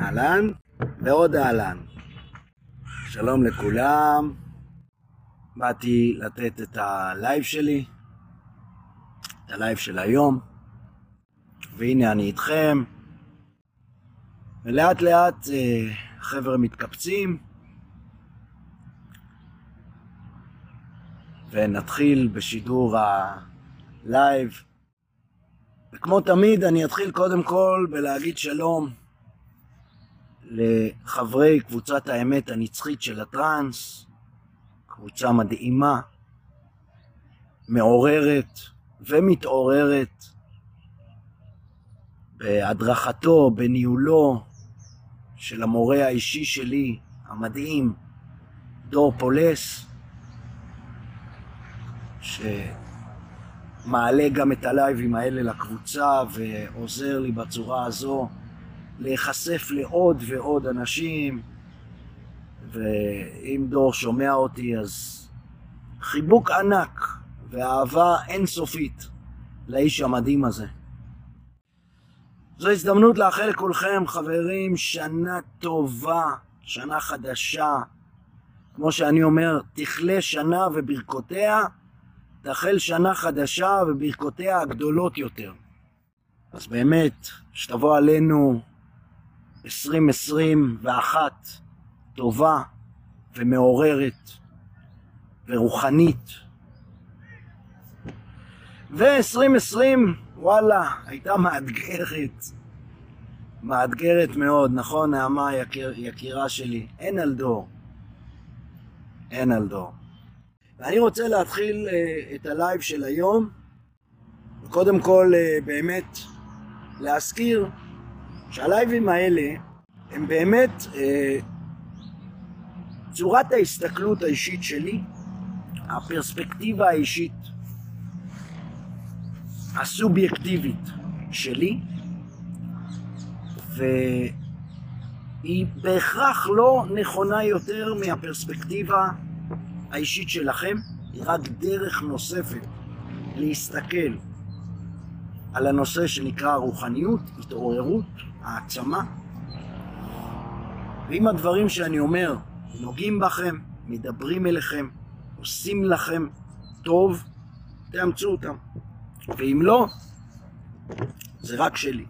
אהלן ועוד אהלן. שלום לכולם, באתי לתת את הלייב שלי, את הלייב של היום, והנה אני איתכם, ולאט לאט אה, חבר'ה מתקבצים, ונתחיל בשידור הלייב. וכמו תמיד, אני אתחיל קודם כל בלהגיד שלום לחברי קבוצת האמת הנצחית של הטראנס, קבוצה מדהימה, מעוררת ומתעוררת בהדרכתו, בניהולו של המורה האישי שלי, המדהים, דור פולס, שמעלה גם את הלייבים האלה לקבוצה ועוזר לי בצורה הזו להיחשף לעוד ועוד אנשים, ואם דור שומע אותי אז חיבוק ענק ואהבה אינסופית לאיש המדהים הזה. זו הזדמנות לאחל לכולכם, חברים, שנה טובה, שנה חדשה. כמו שאני אומר, תכלה שנה וברכותיה, תחל שנה חדשה וברכותיה הגדולות יותר. אז באמת, שתבוא עלינו 2021 טובה ומעוררת ורוחנית. ו-2020, וואלה, הייתה מאתגרת. מאתגרת מאוד, נכון, נעמה יקיר, יקירה שלי? אין על דור. אין על דור. ואני רוצה להתחיל אה, את הלייב של היום, וקודם כל אה, באמת להזכיר שהלייבים האלה הם באמת אה, צורת ההסתכלות האישית שלי, הפרספקטיבה האישית הסובייקטיבית שלי, והיא בהכרח לא נכונה יותר מהפרספקטיבה האישית שלכם, היא רק דרך נוספת להסתכל על הנושא שנקרא רוחניות, התעוררות, העצמה. ואם הדברים שאני אומר נוגעים בכם, מדברים אליכם, עושים לכם טוב, תאמצו אותם. ואם לא, זה רק שלי.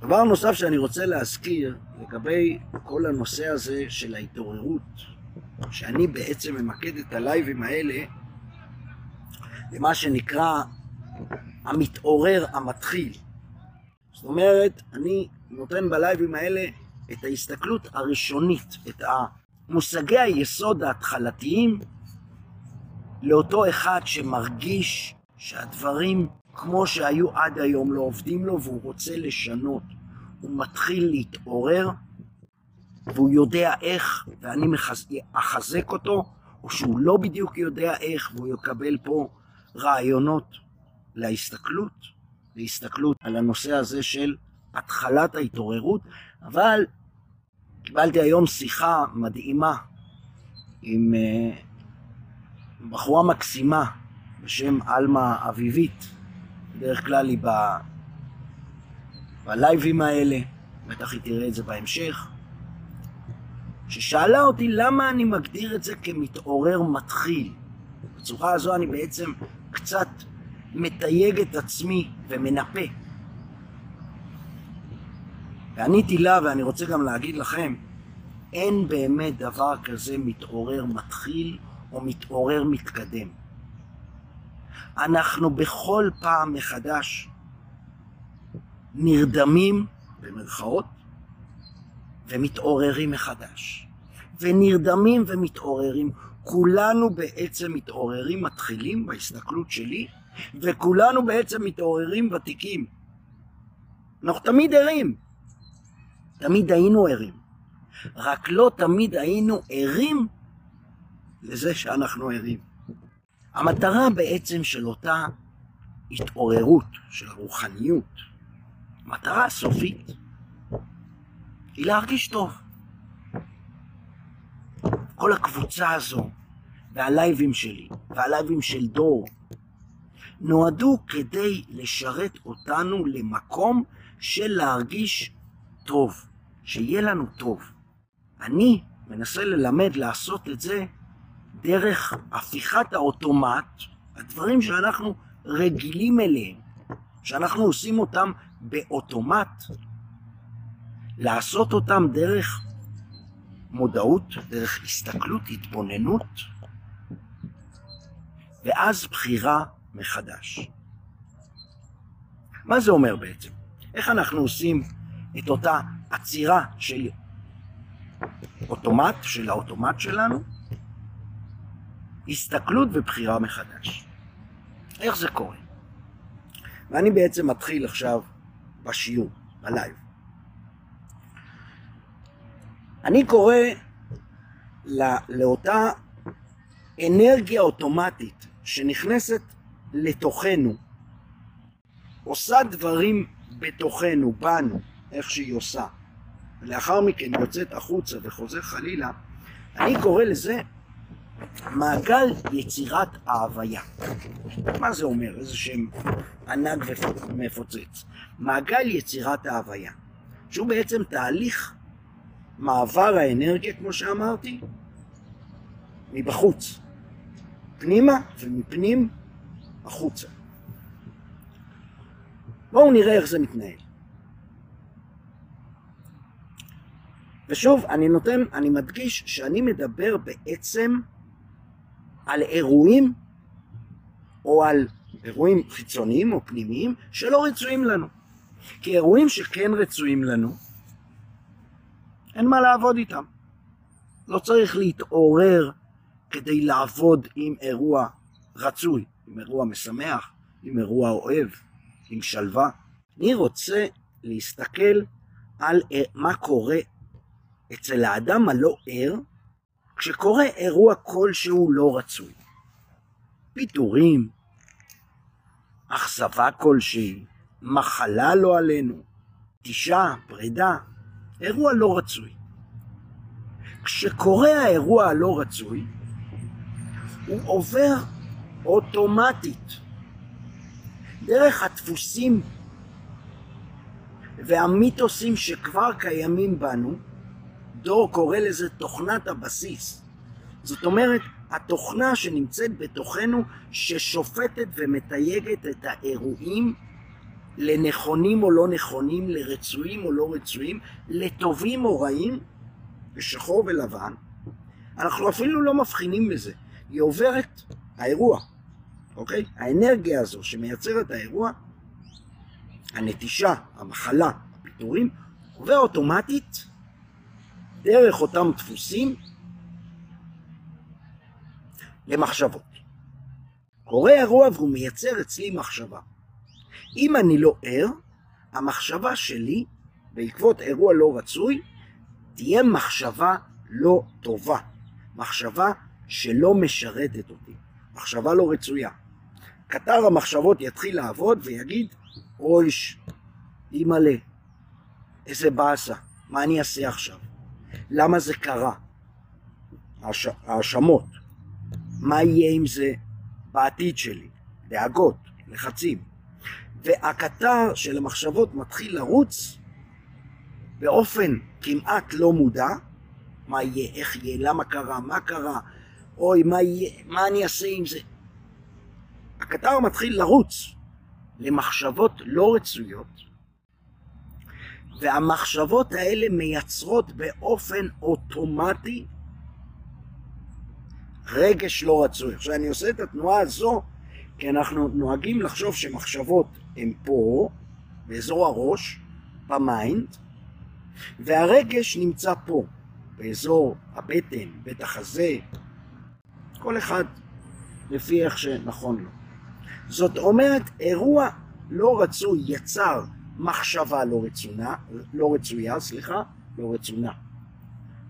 דבר נוסף שאני רוצה להזכיר לגבי כל הנושא הזה של ההתעוררות, שאני בעצם ממקד את הלייבים האלה למה שנקרא המתעורר המתחיל. זאת אומרת, אני נותן בלייבים האלה את ההסתכלות הראשונית, את מושגי היסוד ההתחלתיים לאותו אחד שמרגיש שהדברים כמו שהיו עד היום לא עובדים לו והוא רוצה לשנות. הוא מתחיל להתעורר והוא יודע איך, ואני אחזק אותו, או שהוא לא בדיוק יודע איך, והוא יקבל פה רעיונות להסתכלות, להסתכלות על הנושא הזה של התחלת ההתעוררות, אבל קיבלתי היום שיחה מדהימה עם uh, בחורה מקסימה בשם עלמה אביבית, בדרך כלל היא ב... בלייבים האלה, בטח היא תראה את זה בהמשך, ששאלה אותי למה אני מגדיר את זה כמתעורר מתחיל. בצורה הזו אני בעצם קצת מתייג את עצמי ומנפה. ועניתי לה, ואני רוצה גם להגיד לכם, אין באמת דבר כזה מתעורר מתחיל או מתעורר מתקדם. אנחנו בכל פעם מחדש נרדמים, במרכאות, ומתעוררים מחדש. ונרדמים ומתעוררים. כולנו בעצם מתעוררים, מתחילים בהסתכלות שלי, וכולנו בעצם מתעוררים ותיקים. אנחנו תמיד ערים. תמיד היינו ערים. רק לא תמיד היינו ערים לזה שאנחנו ערים. המטרה בעצם של אותה התעוררות, של הרוחניות, המטרה הסופית, היא להרגיש טוב. כל הקבוצה הזו, והלייבים שלי, והלייבים של דור, נועדו כדי לשרת אותנו למקום של להרגיש טוב, שיהיה לנו טוב. אני מנסה ללמד לעשות את זה דרך הפיכת האוטומט, הדברים שאנחנו רגילים אליהם, שאנחנו עושים אותם באוטומט, לעשות אותם דרך מודעות, דרך הסתכלות, התבוננות, ואז בחירה מחדש. מה זה אומר בעצם? איך אנחנו עושים את אותה עצירה של אוטומט, של האוטומט שלנו? הסתכלות ובחירה מחדש. איך זה קורה? ואני בעצם מתחיל עכשיו בשיעור, בלייב. אני קורא לא, לאותה אנרגיה אוטומטית שנכנסת לתוכנו, עושה דברים בתוכנו, בנו, איך שהיא עושה, ולאחר מכן יוצאת החוצה וחוזר חלילה, אני קורא לזה מעגל יצירת ההוויה. מה זה אומר? איזה שם ענק ומפוצץ. מעגל יצירת ההוויה, שהוא בעצם תהליך מעבר האנרגיה, כמו שאמרתי, מבחוץ, פנימה ומפנים החוצה. בואו נראה איך זה מתנהל. ושוב, אני נותן, אני מדגיש שאני מדבר בעצם על אירועים או על אירועים חיצוניים או פנימיים שלא רצויים לנו. כי אירועים שכן רצויים לנו, אין מה לעבוד איתם. לא צריך להתעורר כדי לעבוד עם אירוע רצוי, עם אירוע משמח, עם אירוע אוהב, עם שלווה. אני רוצה להסתכל על מה קורה אצל האדם הלא ער כשקורה אירוע כלשהו לא רצוי. פיטורים, אכזבה כלשהי, מחלה לא עלינו, תשעה, פרידה, אירוע לא רצוי. כשקורה האירוע הלא רצוי, הוא עובר אוטומטית דרך הדפוסים והמיתוסים שכבר קיימים בנו, דור קורא לזה תוכנת הבסיס. זאת אומרת, התוכנה שנמצאת בתוכנו ששופטת ומתייגת את האירועים לנכונים או לא נכונים, לרצויים או לא רצויים, לטובים או רעים, בשחור ולבן. אנחנו אפילו לא מבחינים בזה. היא עוברת, האירוע, אוקיי? האנרגיה הזו שמייצרת האירוע, הנטישה, המחלה, הפיטורים, עובר אוטומטית דרך אותם דפוסים למחשבות. קורה אירוע והוא מייצר אצלי מחשבה. אם אני לא ער, המחשבה שלי, בעקבות אירוע לא רצוי, תהיה מחשבה לא טובה. מחשבה שלא משרתת אותי. מחשבה לא רצויה. קטר המחשבות יתחיל לעבוד ויגיד, אויש, אימא'לה, איזה באסה, מה אני אעשה עכשיו? למה זה קרה? האשמות. מה יהיה עם זה בעתיד שלי? דאגות, לחצים. והקטר של המחשבות מתחיל לרוץ באופן כמעט לא מודע, מה יהיה, איך יהיה, למה קרה, מה קרה, אוי, מה יהיה, מה אני אעשה עם זה. הקטר מתחיל לרוץ למחשבות לא רצויות, והמחשבות האלה מייצרות באופן אוטומטי רגש לא רצוי. עכשיו אני עושה את התנועה הזו כי אנחנו נוהגים לחשוב שמחשבות הן פה, באזור הראש, ב mind, והרגש נמצא פה, באזור הבטן, בית החזה, כל אחד לפי איך שנכון לו. זאת אומרת, אירוע לא רצוי יצר מחשבה לא רצונה, לא רצויה, סליחה, לא רצונה.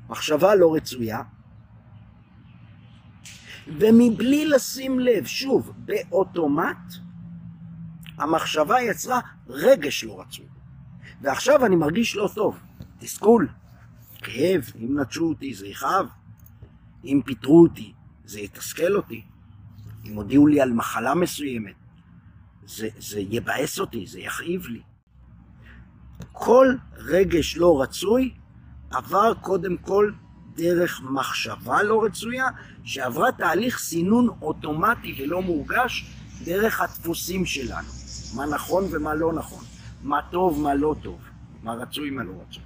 מחשבה לא רצויה, ומבלי לשים לב, שוב, באוטומט, המחשבה יצרה רגש לא רצוי. ועכשיו אני מרגיש לא טוב, תסכול, כאב, אם נטשו אותי זה יכאב, אם פיטרו אותי זה יתסכל אותי, אם הודיעו לי על מחלה מסוימת, זה, זה יבאס אותי, זה יכאיב לי. כל רגש לא רצוי עבר קודם כל דרך מחשבה לא רצויה, שעברה תהליך סינון אוטומטי ולא מורגש דרך הדפוסים שלנו. מה נכון ומה לא נכון, מה טוב, מה לא טוב, מה רצוי, מה לא רצוי.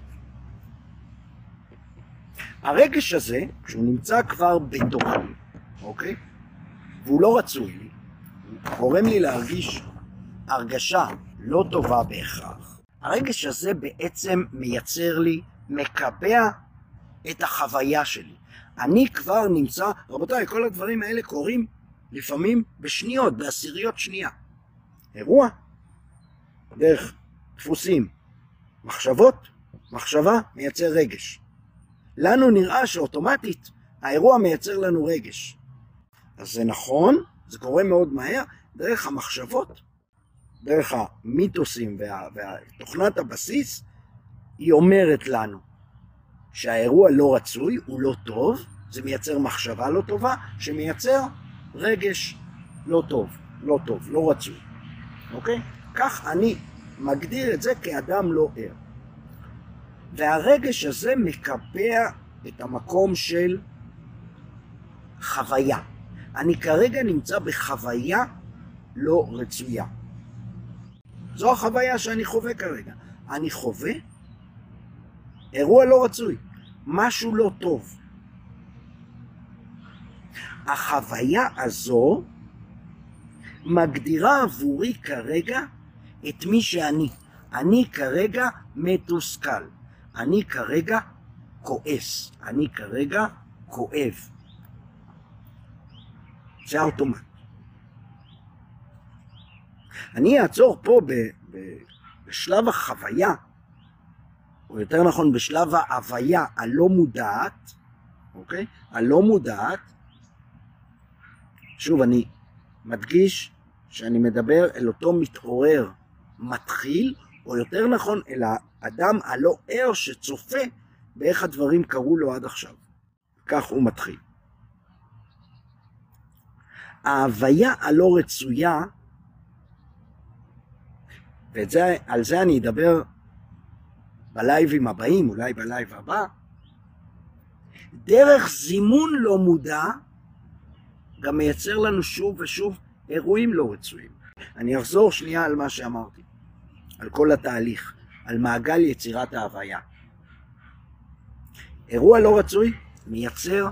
הרגש הזה, כשהוא נמצא כבר בתוכי, אוקיי? והוא לא רצוי הוא גורם לי להרגיש הרגשה לא טובה בהכרח. הרגש הזה בעצם מייצר לי, מקבע את החוויה שלי. אני כבר נמצא, רבותיי, כל הדברים האלה קורים לפעמים בשניות, בעשיריות שנייה. אירוע, דרך דפוסים, מחשבות, מחשבה מייצר רגש. לנו נראה שאוטומטית האירוע מייצר לנו רגש. אז זה נכון, זה קורה מאוד מהר, דרך המחשבות, דרך המיתוסים וה, ותוכנת הבסיס, היא אומרת לנו שהאירוע לא רצוי, הוא לא טוב, זה מייצר מחשבה לא טובה, שמייצר רגש לא טוב, לא טוב, לא רצוי, אוקיי? כך אני מגדיר את זה כאדם לא ער. והרגש הזה מקבע את המקום של חוויה. אני כרגע נמצא בחוויה לא רצויה. זו החוויה שאני חווה כרגע. אני חווה אירוע לא רצוי, משהו לא טוב. החוויה הזו מגדירה עבורי כרגע את מי שאני. אני כרגע מתוסכל. אני כרגע כועס. אני כרגע כואב. זה האוטומט. אני אעצור פה בשלב החוויה, או יותר נכון בשלב ההוויה הלא מודעת, אוקיי? הלא מודעת. שוב, אני מדגיש שאני מדבר אל אותו מתעורר מתחיל, או יותר נכון, אל האדם הלא ער שצופה באיך הדברים קרו לו עד עכשיו. כך הוא מתחיל. ההוויה הלא רצויה, ועל זה אני אדבר בלייבים הבאים, אולי בלייב הבא, דרך זימון לא מודע גם מייצר לנו שוב ושוב אירועים לא רצויים. אני אחזור שנייה על מה שאמרתי, על כל התהליך, על מעגל יצירת ההוויה. אירוע לא רצוי מייצר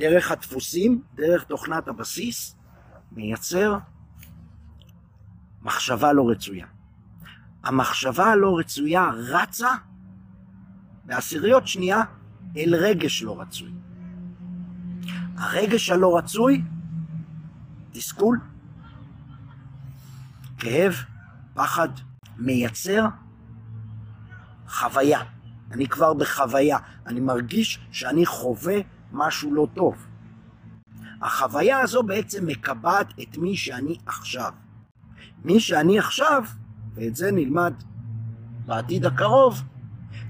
דרך הדפוסים, דרך תוכנת הבסיס, מייצר מחשבה לא רצויה. המחשבה הלא רצויה רצה בעשיריות שנייה אל רגש לא רצוי. הרגש הלא רצוי, תסכול, כאב, פחד, מייצר חוויה. אני כבר בחוויה, אני מרגיש שאני חווה משהו לא טוב. החוויה הזו בעצם מקבעת את מי שאני עכשיו. מי שאני עכשיו, ואת זה נלמד בעתיד הקרוב,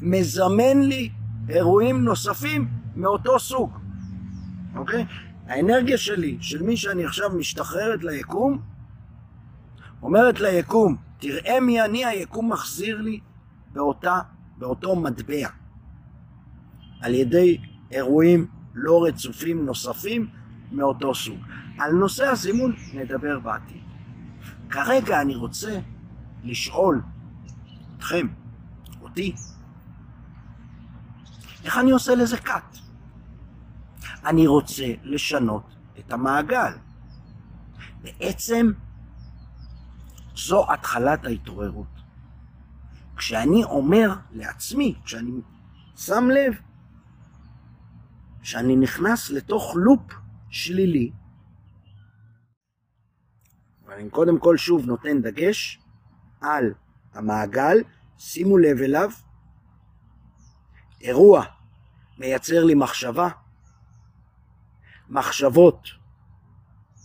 מזמן לי אירועים נוספים מאותו סוג. אוקיי? האנרגיה שלי, של מי שאני עכשיו משתחררת ליקום, אומרת ליקום, תראה מי אני, היקום מחזיר לי באותה, באותו מטבע. על ידי אירועים לא רצופים נוספים מאותו סוג. על נושא הזימון נדבר בעתיד. כרגע אני רוצה לשאול אתכם, אותי, איך אני עושה לזה cut? אני רוצה לשנות את המעגל. בעצם זו התחלת ההתעוררות. כשאני אומר לעצמי, כשאני שם לב שאני נכנס לתוך לופ שלילי, ואני קודם כל שוב נותן דגש על המעגל, שימו לב אליו, אירוע מייצר לי מחשבה, מחשבות,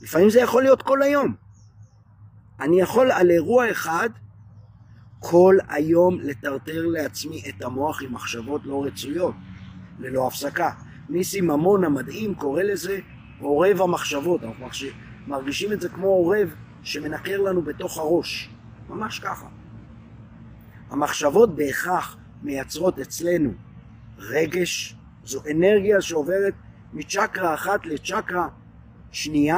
לפעמים זה יכול להיות כל היום. אני יכול על אירוע אחד כל היום לטרטר לעצמי את המוח עם מחשבות לא רצויות, ללא הפסקה. ניסים ממון המדהים קורא לזה עורב המחשבות, אנחנו מרגישים את זה כמו עורב שמנקר לנו בתוך הראש, ממש ככה. המחשבות בהכרח מייצרות אצלנו רגש, זו אנרגיה שעוברת מצ'קרה אחת לצ'קרה שנייה,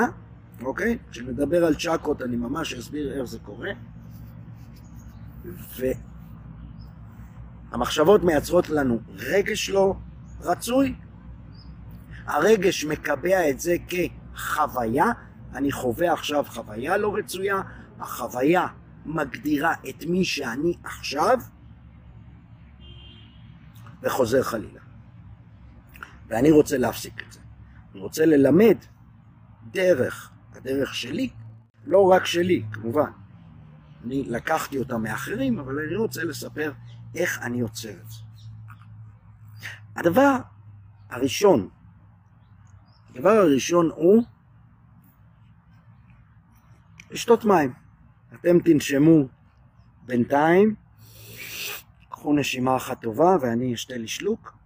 אוקיי? כשנדבר על צ'קרות אני ממש אסביר איך זה קורה. והמחשבות מייצרות לנו רגש לא רצוי, הרגש מקבע את זה כחוויה, אני חווה עכשיו חוויה לא רצויה, החוויה מגדירה את מי שאני עכשיו, וחוזר חלילה. ואני רוצה להפסיק את זה. אני רוצה ללמד דרך, הדרך שלי, לא רק שלי, כמובן. אני לקחתי אותה מאחרים, אבל אני רוצה לספר איך אני עוצר את זה. הדבר הראשון, הדבר הראשון הוא לשתות מים. אתם תנשמו בינתיים, קחו נשימה אחת טובה ואני אשתה לי שלוק.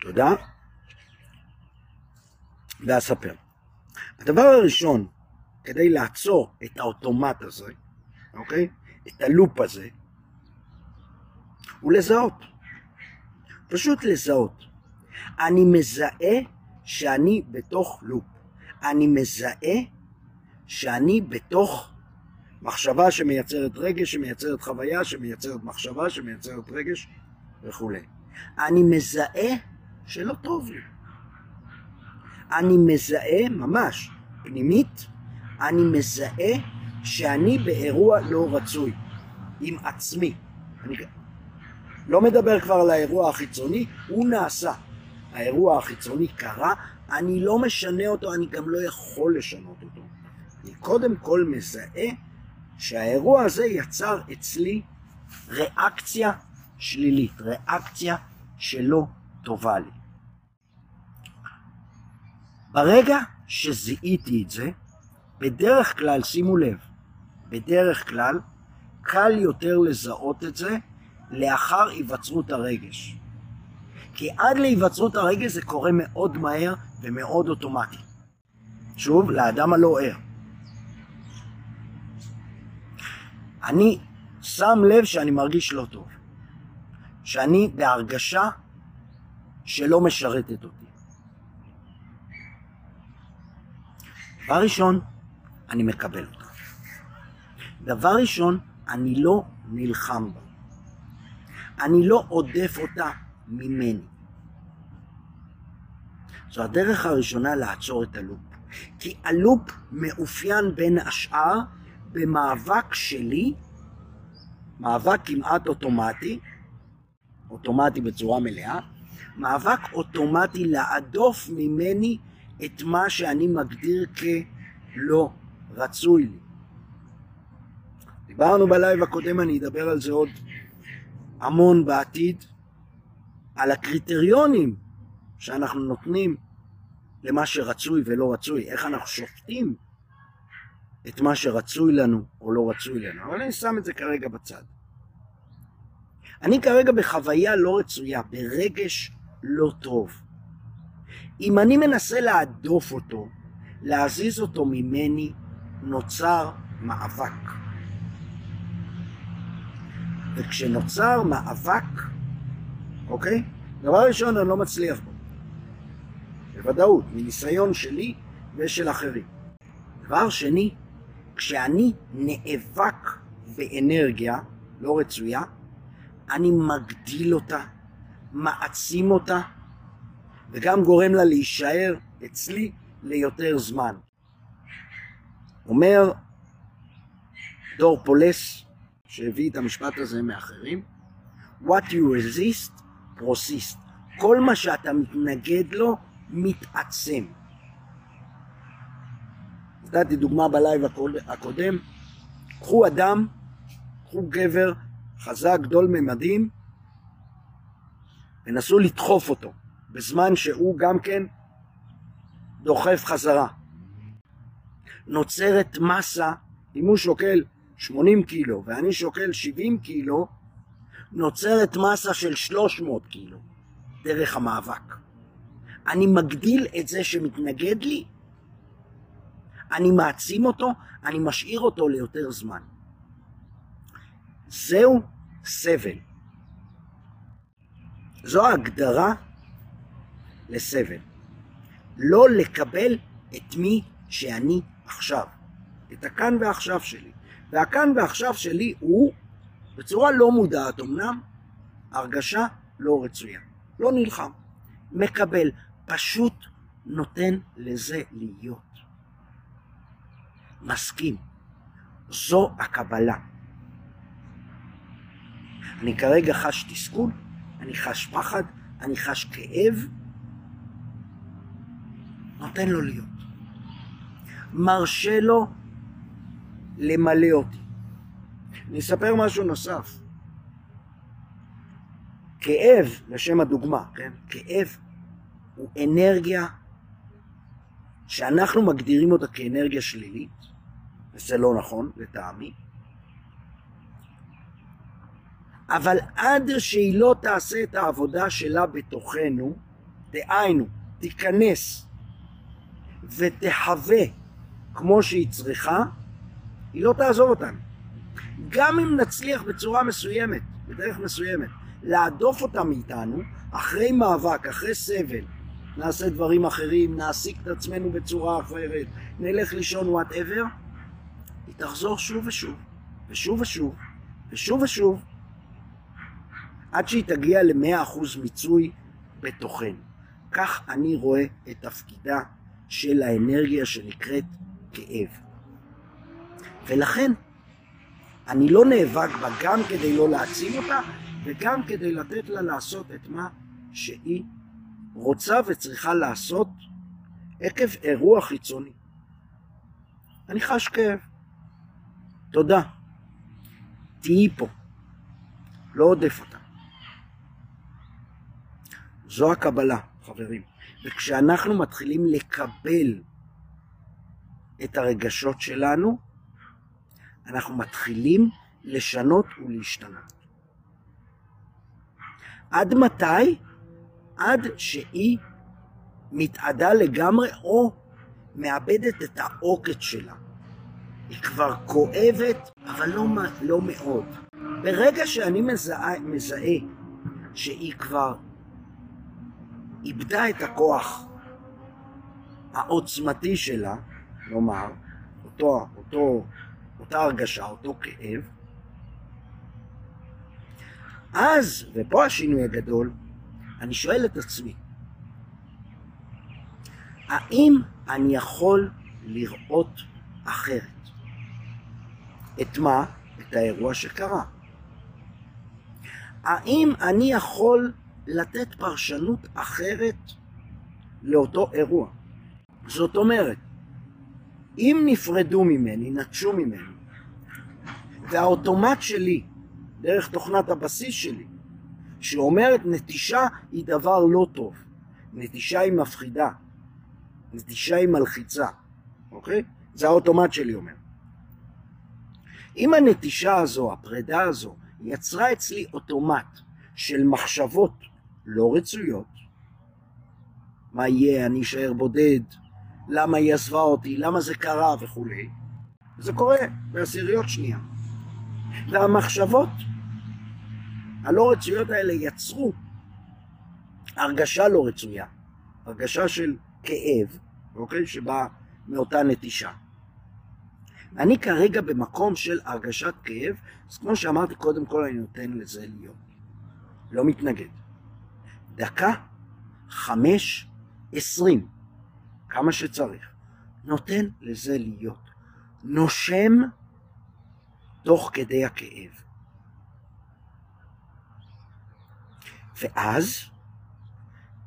תודה. ואספר. הדבר הראשון, כדי לעצור את האוטומט הזה, אוקיי? את הלופ הזה, הוא לזהות. פשוט לזהות. אני מזהה שאני בתוך לופ. אני מזהה שאני בתוך מחשבה שמייצרת רגש, שמייצרת חוויה, שמייצרת מחשבה, שמייצרת רגש וכולי. אני מזהה שלא טוב לי. אני מזהה, ממש, פנימית, אני מזהה שאני באירוע לא רצוי, עם עצמי. אני לא מדבר כבר על האירוע החיצוני, הוא נעשה. האירוע החיצוני קרה, אני לא משנה אותו, אני גם לא יכול לשנות אותו. אני קודם כל מזהה שהאירוע הזה יצר אצלי ריאקציה שלילית, ריאקציה שלא טובה לי. ברגע שזיהיתי את זה, בדרך כלל, שימו לב, בדרך כלל קל יותר לזהות את זה לאחר היווצרות הרגש. כי עד להיווצרות הרגש זה קורה מאוד מהר ומאוד אוטומטי. שוב, לאדם הלא ער. אני שם לב שאני מרגיש לא טוב. שאני בהרגשה שלא משרתת אותי. דבר ראשון, אני מקבל אותה. דבר ראשון, אני לא נלחם בה. אני לא עודף אותה ממני. זו הדרך הראשונה לעצור את הלופ. כי הלופ מאופיין בין השאר במאבק שלי, מאבק כמעט אוטומטי, אוטומטי בצורה מלאה, מאבק אוטומטי להדוף ממני את מה שאני מגדיר כלא רצוי לי. דיברנו בלייב הקודם, אני אדבר על זה עוד המון בעתיד, על הקריטריונים שאנחנו נותנים למה שרצוי ולא רצוי, איך אנחנו שופטים את מה שרצוי לנו או לא רצוי לנו, אבל אני שם את זה כרגע בצד. אני כרגע בחוויה לא רצויה, ברגש לא טוב. אם אני מנסה להדוף אותו, להזיז אותו ממני, נוצר מאבק. וכשנוצר מאבק, אוקיי? דבר ראשון, אני לא מצליח בו. בוודאות, מניסיון שלי ושל אחרים. דבר שני, כשאני נאבק באנרגיה לא רצויה, אני מגדיל אותה, מעצים אותה, וגם גורם לה להישאר אצלי ליותר זמן. אומר דור פולס, שהביא את המשפט הזה מאחרים, What you resist, persist. כל מה שאתה מתנגד לו, מתעצם. נתתי דוגמה בלייב הקודם, קחו אדם, קחו גבר חזק, גדול ממדים, ונסו לדחוף אותו. בזמן שהוא גם כן דוחף חזרה. נוצרת מסה, אם הוא שוקל 80 קילו ואני שוקל 70 קילו, נוצרת מסה של 300 קילו דרך המאבק. אני מגדיל את זה שמתנגד לי, אני מעצים אותו, אני משאיר אותו ליותר זמן. זהו סבל. זו ההגדרה לסבל. לא לקבל את מי שאני עכשיו, את הכאן ועכשיו שלי. והכאן ועכשיו שלי הוא, בצורה לא מודעת אמנם, הרגשה לא רצויה. לא נלחם, מקבל, פשוט נותן לזה להיות. מסכים. זו הקבלה. אני כרגע חש תסכול, אני חש פחד, אני חש כאב, נותן לו להיות. מרשה לו למלא אותי. אני אספר משהו נוסף. כאב, לשם הדוגמה, כן? כאב הוא אנרגיה שאנחנו מגדירים אותה כאנרגיה שלילית, וזה לא נכון לטעמי, אבל עד שהיא לא תעשה את העבודה שלה בתוכנו, דהיינו, תיכנס ותחווה כמו שהיא צריכה, היא לא תעזוב אותנו. גם אם נצליח בצורה מסוימת, בדרך מסוימת, להדוף אותה מאיתנו, אחרי מאבק, אחרי סבל, נעשה דברים אחרים, נעסיק את עצמנו בצורה אחרת, נלך לישון וואטאבר, היא תחזור שוב ושוב, ושוב ושוב, ושוב ושוב, עד שהיא תגיע למאה אחוז מיצוי בתוכנו. כך אני רואה את תפקידה של האנרגיה שנקראת כאב. ולכן, אני לא נאבק בה גם כדי לא להעצים אותה, וגם כדי לתת לה לעשות את מה שהיא רוצה וצריכה לעשות עקב אירוע חיצוני. אני חש כאב. תודה. תהיי פה. לא עודף אותה. זו הקבלה, חברים. וכשאנחנו מתחילים לקבל את הרגשות שלנו, אנחנו מתחילים לשנות ולהשתנות. עד מתי? עד שהיא מתאדה לגמרי או מאבדת את העוקץ שלה. היא כבר כואבת, אבל לא, לא מאוד. ברגע שאני מזהה, מזהה שהיא כבר איבדה את הכוח העוצמתי שלה, נאמר, אותו, אותו, אותה הרגשה, אותו כאב, אז, ופה השינוי הגדול, אני שואל את עצמי, האם אני יכול לראות אחרת? את מה? את האירוע שקרה. האם אני יכול לתת פרשנות אחרת לאותו אירוע? זאת אומרת, אם נפרדו ממני, נטשו ממני, והאוטומט שלי דרך תוכנת הבסיס שלי, שאומרת נטישה היא דבר לא טוב, נטישה היא מפחידה, נטישה היא מלחיצה, אוקיי? זה האוטומט שלי אומר. אם הנטישה הזו, הפרידה הזו, יצרה אצלי אוטומט של מחשבות לא רצויות, מה יהיה, אני אשאר בודד, למה היא עזבה אותי, למה זה קרה וכולי, זה קורה בעשיריות שנייה. והמחשבות הלא רצויות האלה יצרו הרגשה לא רצויה, הרגשה של כאב, אוקיי? שבאה מאותה נטישה. אני כרגע במקום של הרגשת כאב, אז כמו שאמרתי, קודם כל אני נותן לזה להיות. לא מתנגד. דקה, חמש, עשרים, כמה שצריך. נותן לזה להיות. נושם תוך כדי הכאב. ואז,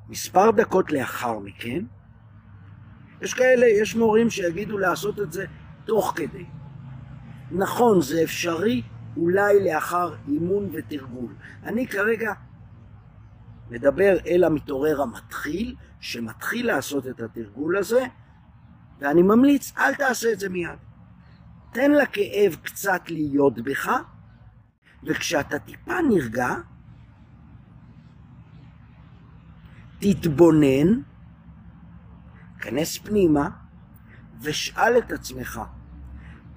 מספר דקות לאחר מכן, יש כאלה, יש מורים שיגידו לעשות את זה תוך כדי. נכון, זה אפשרי אולי לאחר אימון ותרגול. אני כרגע מדבר אל המתעורר המתחיל, שמתחיל לעשות את התרגול הזה, ואני ממליץ, אל תעשה את זה מיד. תן לכאב קצת להיות בך, וכשאתה טיפה נרגע, תתבונן, כנס פנימה, ושאל את עצמך,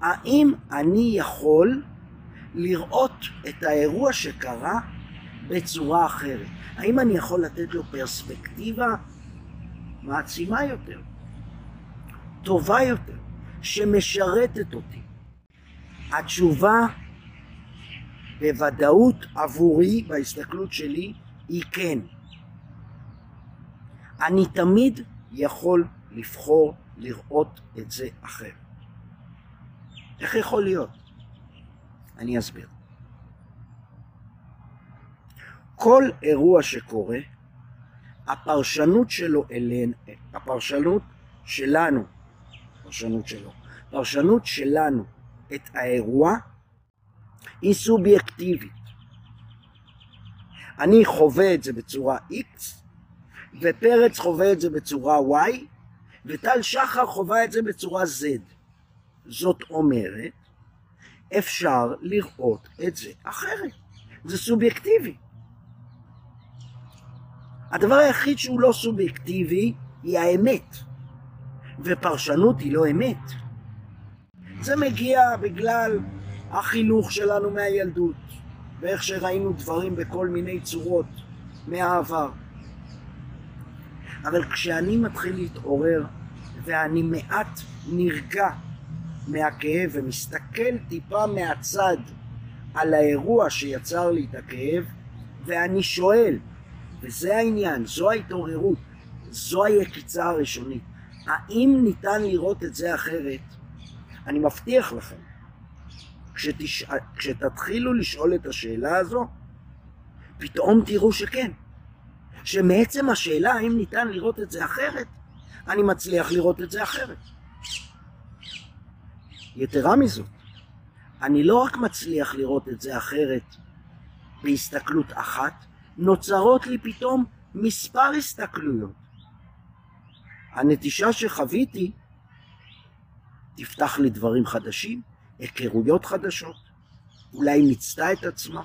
האם אני יכול לראות את האירוע שקרה בצורה אחרת? האם אני יכול לתת לו פרספקטיבה מעצימה יותר, טובה יותר, שמשרתת אותי? התשובה בוודאות עבורי, בהסתכלות שלי, היא כן. אני תמיד יכול לבחור לראות את זה אחר. איך יכול להיות? אני אסביר. כל אירוע שקורה, הפרשנות שלו אלינו, הפרשנות שלנו, פרשנות שלו, פרשנות שלנו את האירוע היא סובייקטיבית. אני חווה את זה בצורה X, ופרץ חווה את זה בצורה Y, וטל שחר חווה את זה בצורה Z. זאת אומרת, אפשר לראות את זה אחרת. זה סובייקטיבי. הדבר היחיד שהוא לא סובייקטיבי היא האמת, ופרשנות היא לא אמת. זה מגיע בגלל החינוך שלנו מהילדות, ואיך שראינו דברים בכל מיני צורות מהעבר. אבל כשאני מתחיל להתעורר ואני מעט נרגע מהכאב ומסתכל טיפה מהצד על האירוע שיצר לי את הכאב, ואני שואל, וזה העניין, זו ההתעוררות, זו היקיצה הראשונית, האם ניתן לראות את זה אחרת? אני מבטיח לכם, כשתש... כשתתחילו לשאול את השאלה הזו, פתאום תראו שכן. שמעצם השאלה האם ניתן לראות את זה אחרת, אני מצליח לראות את זה אחרת. יתרה מזאת, אני לא רק מצליח לראות את זה אחרת בהסתכלות אחת, נוצרות לי פתאום מספר הסתכלויות. הנטישה שחוויתי תפתח לי דברים חדשים, היכרויות חדשות, אולי מיצתה את עצמה.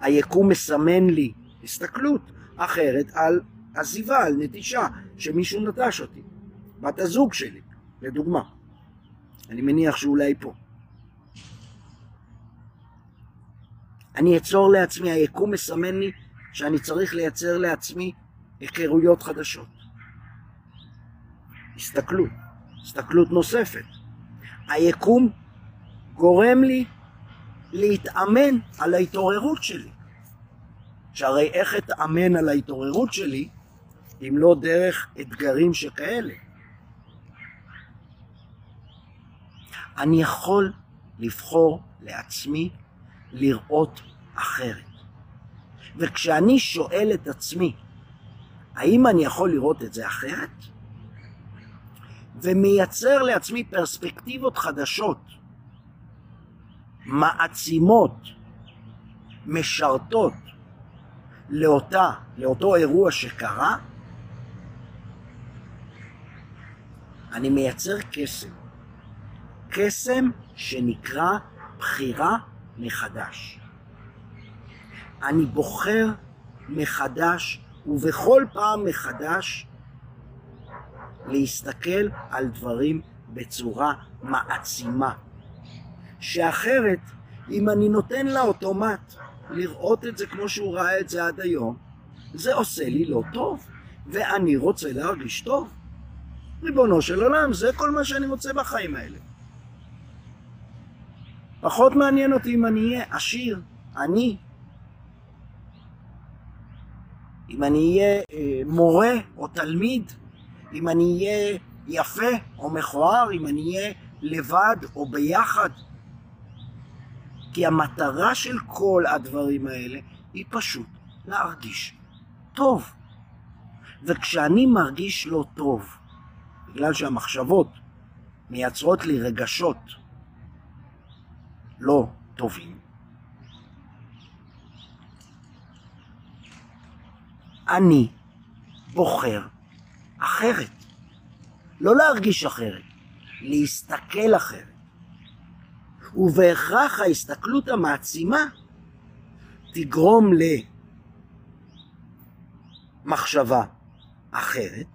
היקום מסמן לי הסתכלות אחרת על עזיבה, על נטישה, שמישהו נטש אותי. בת הזוג שלי, לדוגמה. אני מניח שאולי פה. אני אצור לעצמי, היקום מסמן לי שאני צריך לייצר לעצמי היכרויות חדשות. הסתכלות, הסתכלות נוספת. היקום גורם לי להתאמן על ההתעוררות שלי. שהרי איך אתאמן על ההתעוררות שלי אם לא דרך אתגרים שכאלה? אני יכול לבחור לעצמי לראות אחרת. וכשאני שואל את עצמי, האם אני יכול לראות את זה אחרת? ומייצר לעצמי פרספקטיבות חדשות, מעצימות, משרתות לאותה, לאותו אירוע שקרה, אני מייצר קסם. קסם שנקרא בחירה מחדש. אני בוחר מחדש, ובכל פעם מחדש, להסתכל על דברים בצורה מעצימה. שאחרת, אם אני נותן לאוטומט לראות את זה כמו שהוא ראה את זה עד היום, זה עושה לי לא טוב, ואני רוצה להרגיש טוב. ריבונו של עולם, זה כל מה שאני רוצה בחיים האלה. פחות מעניין אותי אם אני אהיה עשיר, עני, אם אני אהיה אה, מורה או תלמיד, אם אני אהיה יפה או מכוער, אם אני אהיה לבד או ביחד. כי המטרה של כל הדברים האלה היא פשוט להרגיש טוב. וכשאני מרגיש לא טוב, בגלל שהמחשבות מייצרות לי רגשות לא טובים, אני בוחר אחרת. לא להרגיש אחרת, להסתכל אחרת. ובהכרח ההסתכלות המעצימה תגרום למחשבה אחרת,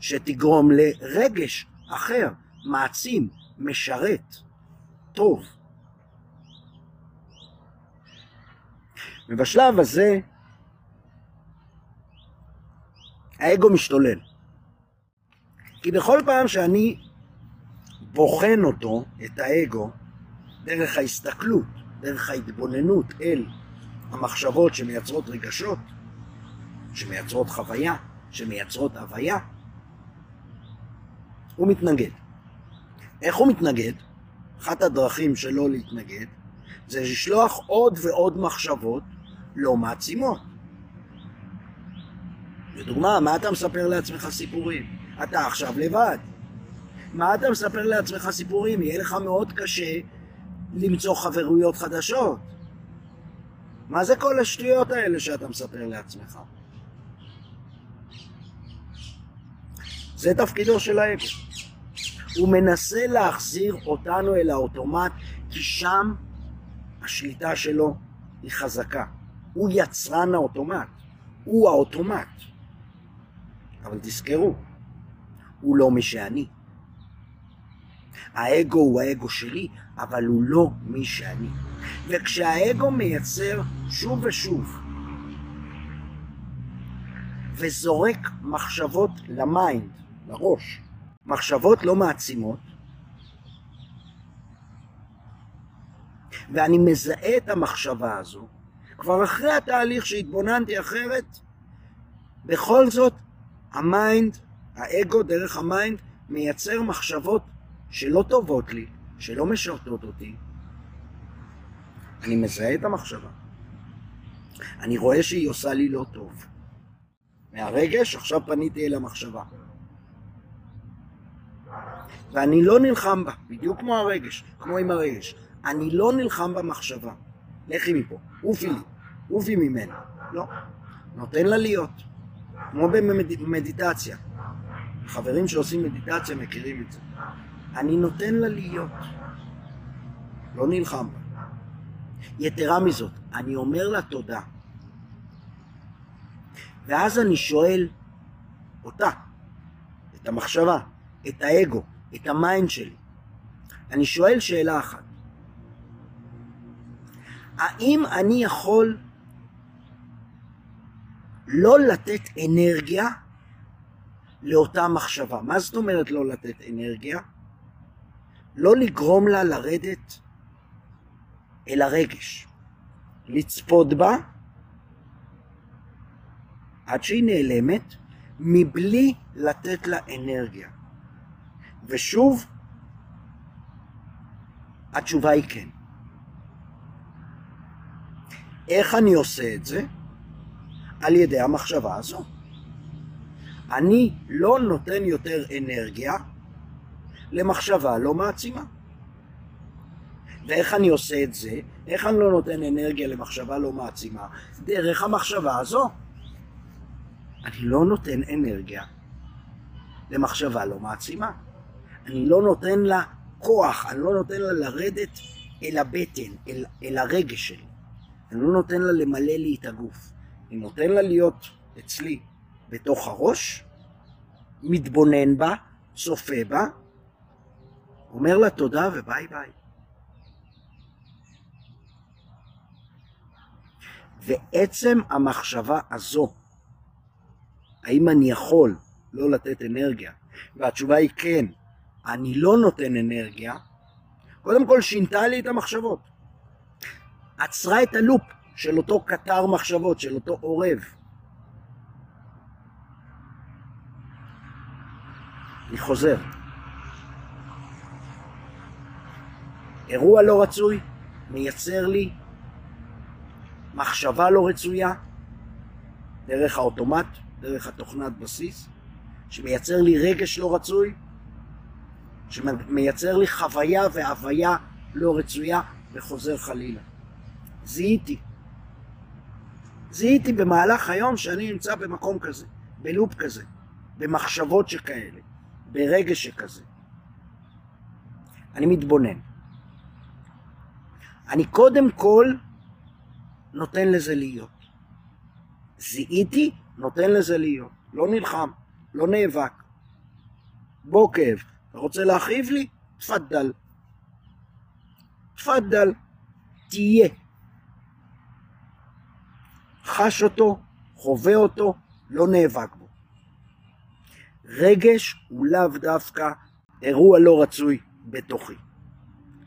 שתגרום לרגש אחר, מעצים, משרת, טוב. ובשלב הזה האגו משתולל. כי בכל פעם שאני בוחן אותו, את האגו, דרך ההסתכלות, דרך ההתבוננות אל המחשבות שמייצרות רגשות, שמייצרות חוויה, שמייצרות הוויה, הוא מתנגד. איך הוא מתנגד? אחת הדרכים שלו להתנגד זה לשלוח עוד ועוד מחשבות לא מעצימות. לדוגמה, מה אתה מספר לעצמך סיפורים? אתה עכשיו לבד. מה אתה מספר לעצמך סיפורים? יהיה לך מאוד קשה למצוא חברויות חדשות. מה זה כל השטויות האלה שאתה מספר לעצמך? זה תפקידו של האגו. הוא מנסה להחזיר אותנו אל האוטומט, כי שם השליטה שלו היא חזקה. הוא יצרן האוטומט, הוא האוטומט. אבל תזכרו, הוא לא מי שאני. האגו הוא האגו שלי, אבל הוא לא מי שאני. וכשהאגו מייצר שוב ושוב וזורק מחשבות ל mind, לראש, מחשבות לא מעצימות, ואני מזהה את המחשבה הזו, כבר אחרי התהליך שהתבוננתי אחרת, בכל זאת ה mind, האגו דרך ה mind, מייצר מחשבות שלא טובות לי, שלא משרתות אותי. אני מזהה את המחשבה. אני רואה שהיא עושה לי לא טוב. מהרגש, עכשיו פניתי אל המחשבה. ואני לא נלחם בה, בדיוק כמו הרגש, כמו עם הרגש. אני לא נלחם במחשבה. לכי מפה, עופי לי, עופי ממנה. לא, נותן לה להיות. כמו במדיטציה. חברים שעושים מדיטציה מכירים את זה. אני נותן לה להיות. לא נלחם בה. יתרה מזאת, אני אומר לה תודה. ואז אני שואל אותה, את המחשבה, את האגו, את ה mind שלי. אני שואל שאלה אחת. האם אני יכול לא לתת אנרגיה לאותה מחשבה? מה זאת אומרת לא לתת אנרגיה? לא לגרום לה לרדת אל הרגש, לצפות בה עד שהיא נעלמת, מבלי לתת לה אנרגיה. ושוב, התשובה היא כן. איך אני עושה את זה? על ידי המחשבה הזו. אני לא נותן יותר אנרגיה למחשבה לא מעצימה. ואיך אני עושה את זה? איך אני לא נותן אנרגיה למחשבה לא מעצימה? דרך המחשבה הזו. אני לא נותן אנרגיה למחשבה לא מעצימה. אני לא נותן לה כוח, אני לא נותן לה לרדת אל הבטן, אל, אל הרגש שלי. אני לא נותן לה למלא לי את הגוף. אני נותן לה להיות אצלי בתוך הראש, מתבונן בה, צופה בה, אומר לה תודה וביי ביי. ועצם המחשבה הזו, האם אני יכול לא לתת אנרגיה? והתשובה היא כן, אני לא נותן אנרגיה, קודם כל שינתה לי את המחשבות. עצרה את הלופ של אותו קטר מחשבות, של אותו עורב. אני חוזר. אירוע לא רצוי מייצר לי מחשבה לא רצויה דרך האוטומט, דרך התוכנת בסיס, שמייצר לי רגש לא רצוי, שמייצר לי חוויה והוויה לא רצויה וחוזר חלילה. זיהיתי. זיהיתי במהלך היום שאני נמצא במקום כזה, בלופ כזה, במחשבות שכאלה, ברגש שכזה. אני מתבונן. אני קודם כל נותן לזה להיות. זיהיתי, נותן לזה להיות. לא נלחם, לא נאבק. בוא כאב, אתה רוצה להכאיב לי? תפדל. תפדל. תהיה. חש אותו, חווה אותו, לא נאבק בו. רגש הוא לאו דווקא אירוע לא רצוי בתוכי.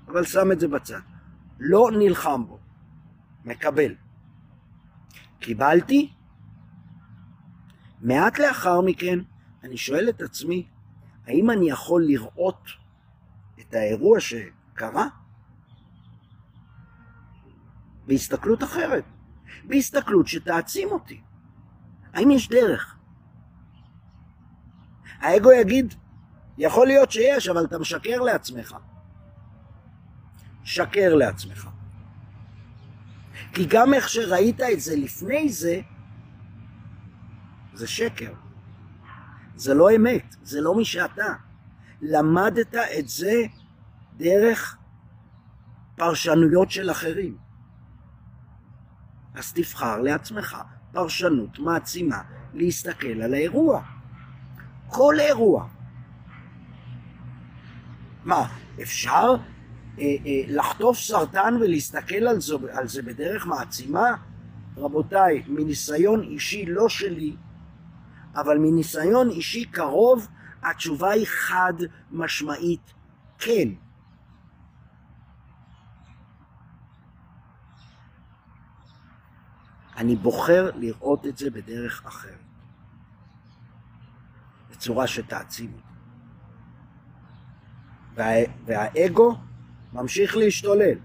אבל שם את זה בצד. לא נלחם בו. מקבל. קיבלתי? מעט לאחר מכן אני שואל את עצמי, האם אני יכול לראות את האירוע שקרה בהסתכלות אחרת, בהסתכלות שתעצים אותי? האם יש דרך? האגו יגיד, יכול להיות שיש, אבל אתה משקר לעצמך. שקר לעצמך. כי גם איך שראית את זה לפני זה, זה שקר. זה לא אמת, זה לא מי שאתה. למדת את זה דרך פרשנויות של אחרים. אז תבחר לעצמך פרשנות מעצימה להסתכל על האירוע. כל אירוע. מה, אפשר אה, אה, לחטוף סרטן ולהסתכל על זה, על זה בדרך מעצימה? רבותיי, מניסיון אישי לא שלי, אבל מניסיון אישי קרוב, התשובה היא חד משמעית כן. אני בוחר לראות את זה בדרך אחרת, בצורה שתעצים. וה, והאגו ממשיך להשתולל,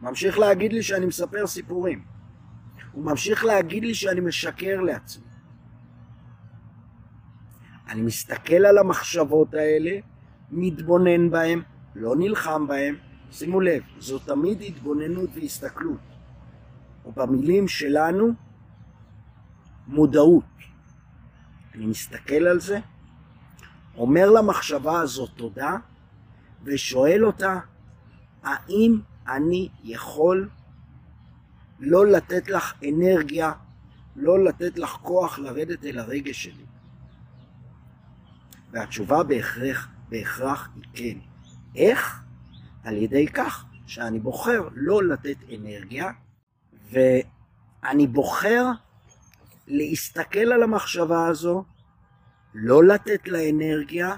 ממשיך להגיד לי שאני מספר סיפורים, הוא ממשיך להגיד לי שאני משקר לעצמי. אני מסתכל על המחשבות האלה, מתבונן בהן, לא נלחם בהן. שימו לב, זו תמיד התבוננות והסתכלות. או במילים שלנו, מודעות. אני מסתכל על זה, אומר למחשבה הזאת תודה, ושואל אותה, האם אני יכול לא לתת לך אנרגיה, לא לתת לך כוח לרדת אל הרגש שלי? והתשובה בהכרח, בהכרח היא כן. איך? על ידי כך שאני בוחר לא לתת אנרגיה, ואני בוחר להסתכל על המחשבה הזו, לא לתת לה אנרגיה,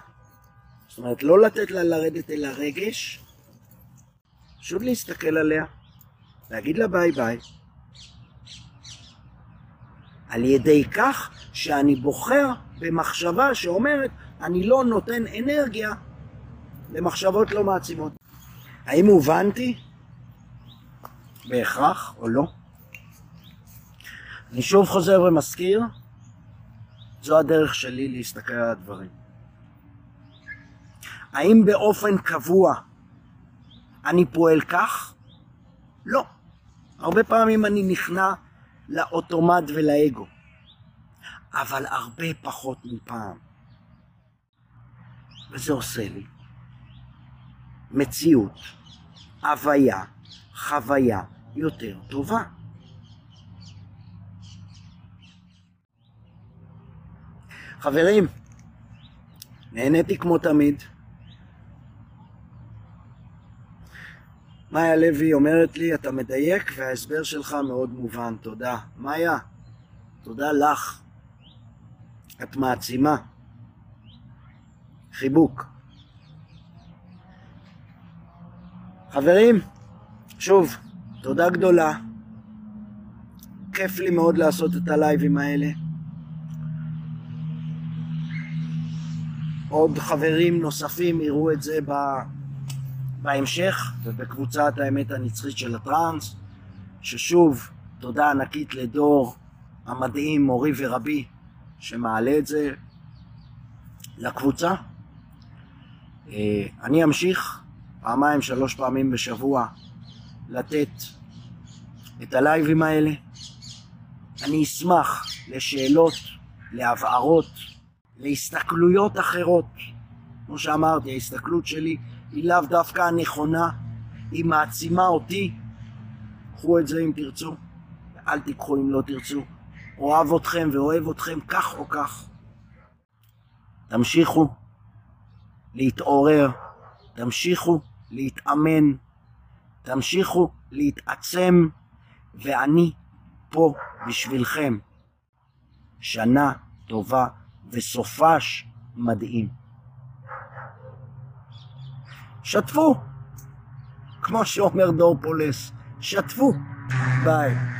זאת אומרת, לא לתת לה לרדת אל הרגש, פשוט להסתכל עליה, להגיד לה ביי ביי. על ידי כך שאני בוחר במחשבה שאומרת, אני לא נותן אנרגיה למחשבות לא מעצימות. האם הובנתי? בהכרח או לא? אני שוב חוזר ומזכיר, זו הדרך שלי להסתכל על הדברים. האם באופן קבוע אני פועל כך? לא. הרבה פעמים אני נכנע לאוטומט ולאגו, אבל הרבה פחות מפעם. וזה עושה לי מציאות, הוויה, חוויה יותר טובה. חברים, נהניתי כמו תמיד. מאיה לוי אומרת לי, אתה מדייק וההסבר שלך מאוד מובן, תודה. מאיה, תודה לך. את מעצימה. חיבוק. חברים, שוב, תודה גדולה. כיף לי מאוד לעשות את הלייבים האלה. עוד חברים נוספים יראו את זה בהמשך ובקבוצת האמת הנצחית של הטראנס, ששוב, תודה ענקית לדור המדהים, מורי ורבי, שמעלה את זה לקבוצה. אה, אני אמשיך פעמיים, שלוש פעמים בשבוע לתת את הלייבים האלה. אני אשמח לשאלות, להבהרות, להסתכלויות אחרות. כמו שאמרתי, ההסתכלות שלי היא לאו דווקא הנכונה, היא מעצימה אותי. קחו את זה אם תרצו, אל תיקחו אם לא תרצו. אוהב אתכם ואוהב אתכם כך או כך. תמשיכו להתעורר, תמשיכו להתאמן, תמשיכו להתעצם, ואני פה בשבילכם. שנה טובה וסופש מדהים. שתפו, כמו שאומר דור פולס, שתפו. ביי.